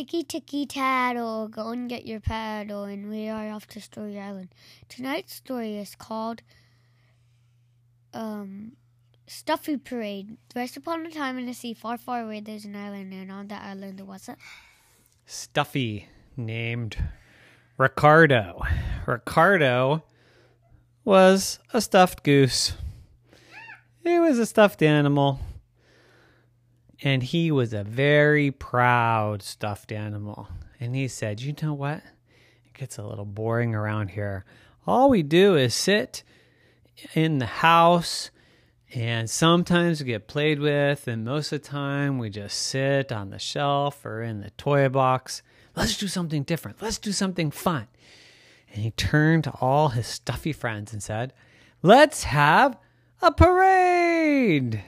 Ticky ticky taddle, go and get your paddle, and we are off to Story Island. Tonight's story is called um, Stuffy Parade. Once upon a time in the sea, far, far away, there's an island, and on that island, what's it? Stuffy named Ricardo. Ricardo was a stuffed goose. He was a stuffed animal. And he was a very proud stuffed animal. And he said, You know what? It gets a little boring around here. All we do is sit in the house and sometimes we get played with, and most of the time we just sit on the shelf or in the toy box. Let's do something different. Let's do something fun. And he turned to all his stuffy friends and said, Let's have a parade.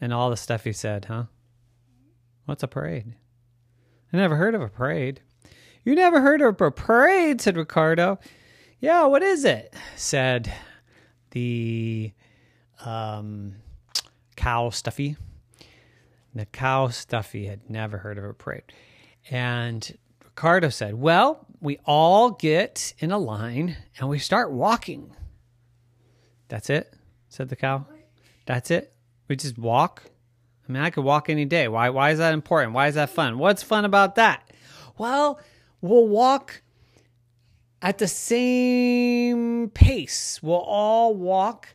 And all the stuffy said, Huh? What's a parade? I never heard of a parade. You never heard of a parade, said Ricardo. Yeah, what is it? said the um, cow stuffy. The cow stuffy had never heard of a parade. And Ricardo said, Well, we all get in a line and we start walking. That's it, said the cow. That's it. We just walk. I mean, I could walk any day. Why why is that important? Why is that fun? What's fun about that? Well, we'll walk at the same pace. We'll all walk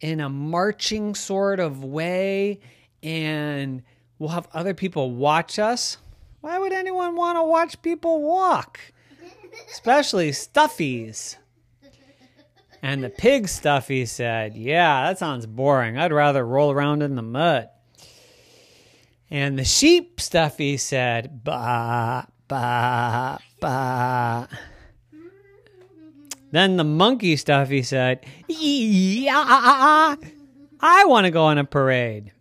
in a marching sort of way and we'll have other people watch us. Why would anyone want to watch people walk? Especially stuffies. And the pig stuffy said, Yeah, that sounds boring. I'd rather roll around in the mud. And the sheep stuffy said, Bah, bah, bah. Then the monkey stuffy said, Yeah, I want to go on a parade.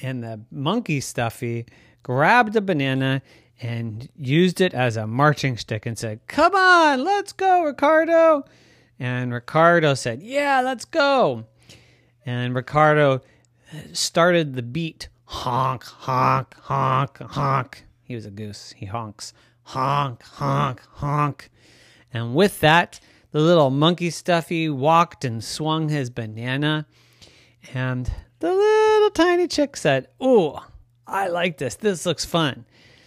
And the monkey stuffy grabbed a banana and used it as a marching stick and said, Come on, let's go, Ricardo. And Ricardo said, Yeah, let's go. And Ricardo started the beat honk, honk, honk, honk. He was a goose. He honks. Honk, honk, honk. And with that, the little monkey stuffy walked and swung his banana. And the little tiny chick said, Oh, I like this. This looks fun.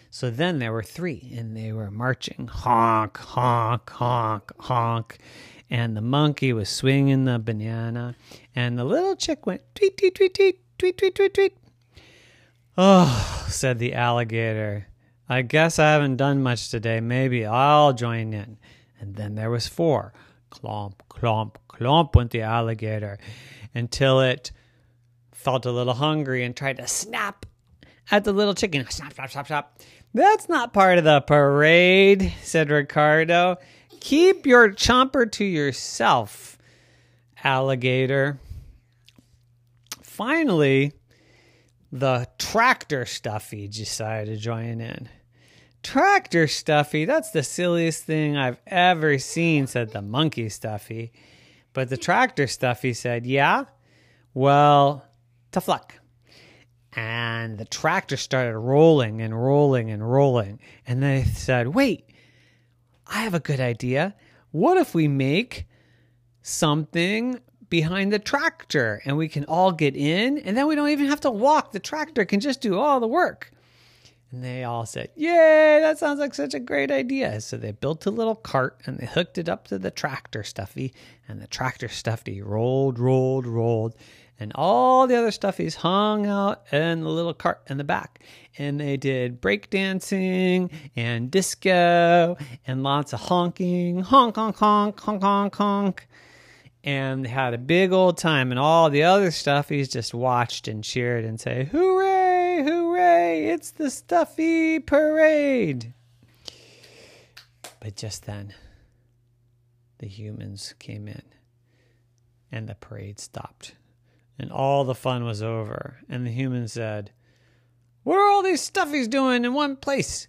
So then there were three, and they were marching honk, honk, honk, honk. And the monkey was swinging the banana, and the little chick went tweet, tweet, tweet, tweet, tweet, tweet, tweet, tweet. Oh, said the alligator. I guess I haven't done much today. Maybe I'll join in. And then there was four. Clomp, clomp, clomp went the alligator until it felt a little hungry and tried to snap at the little chicken. Snap, snap, snap, snap. That's not part of the parade, said Ricardo. Keep your chomper to yourself, alligator. Finally, the tractor stuffy decided to join in. Tractor stuffy, that's the silliest thing I've ever seen, said the monkey stuffy. But the tractor stuffy said, Yeah, well, tough luck. And the tractor started rolling and rolling and rolling. And they said, Wait, I have a good idea. What if we make something behind the tractor and we can all get in and then we don't even have to walk? The tractor can just do all the work. And they all said, Yay, that sounds like such a great idea. So they built a little cart and they hooked it up to the tractor stuffy. And the tractor stuffy rolled, rolled, rolled. And all the other stuffies hung out in the little cart in the back. And they did breakdancing and disco and lots of honking honk, honk, honk, honk, honk, honk. And they had a big old time. And all the other stuffies just watched and cheered and say, Hooray, hooray, it's the stuffy parade. But just then, the humans came in and the parade stopped and all the fun was over. And the human said, What are all these stuffies doing in one place?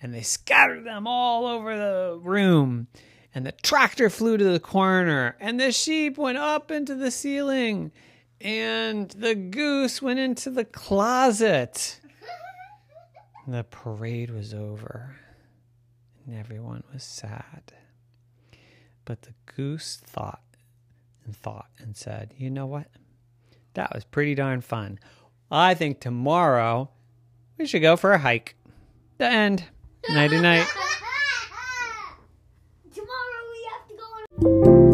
And they scattered them all over the room. And the tractor flew to the corner, and the sheep went up into the ceiling, and the goose went into the closet. The parade was over, and everyone was sad. But the goose thought and thought and said, You know what? That was pretty darn fun. I think tomorrow we should go for a hike. The end. Nighty night. Tomorrow we have to go on.